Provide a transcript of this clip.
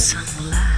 some love.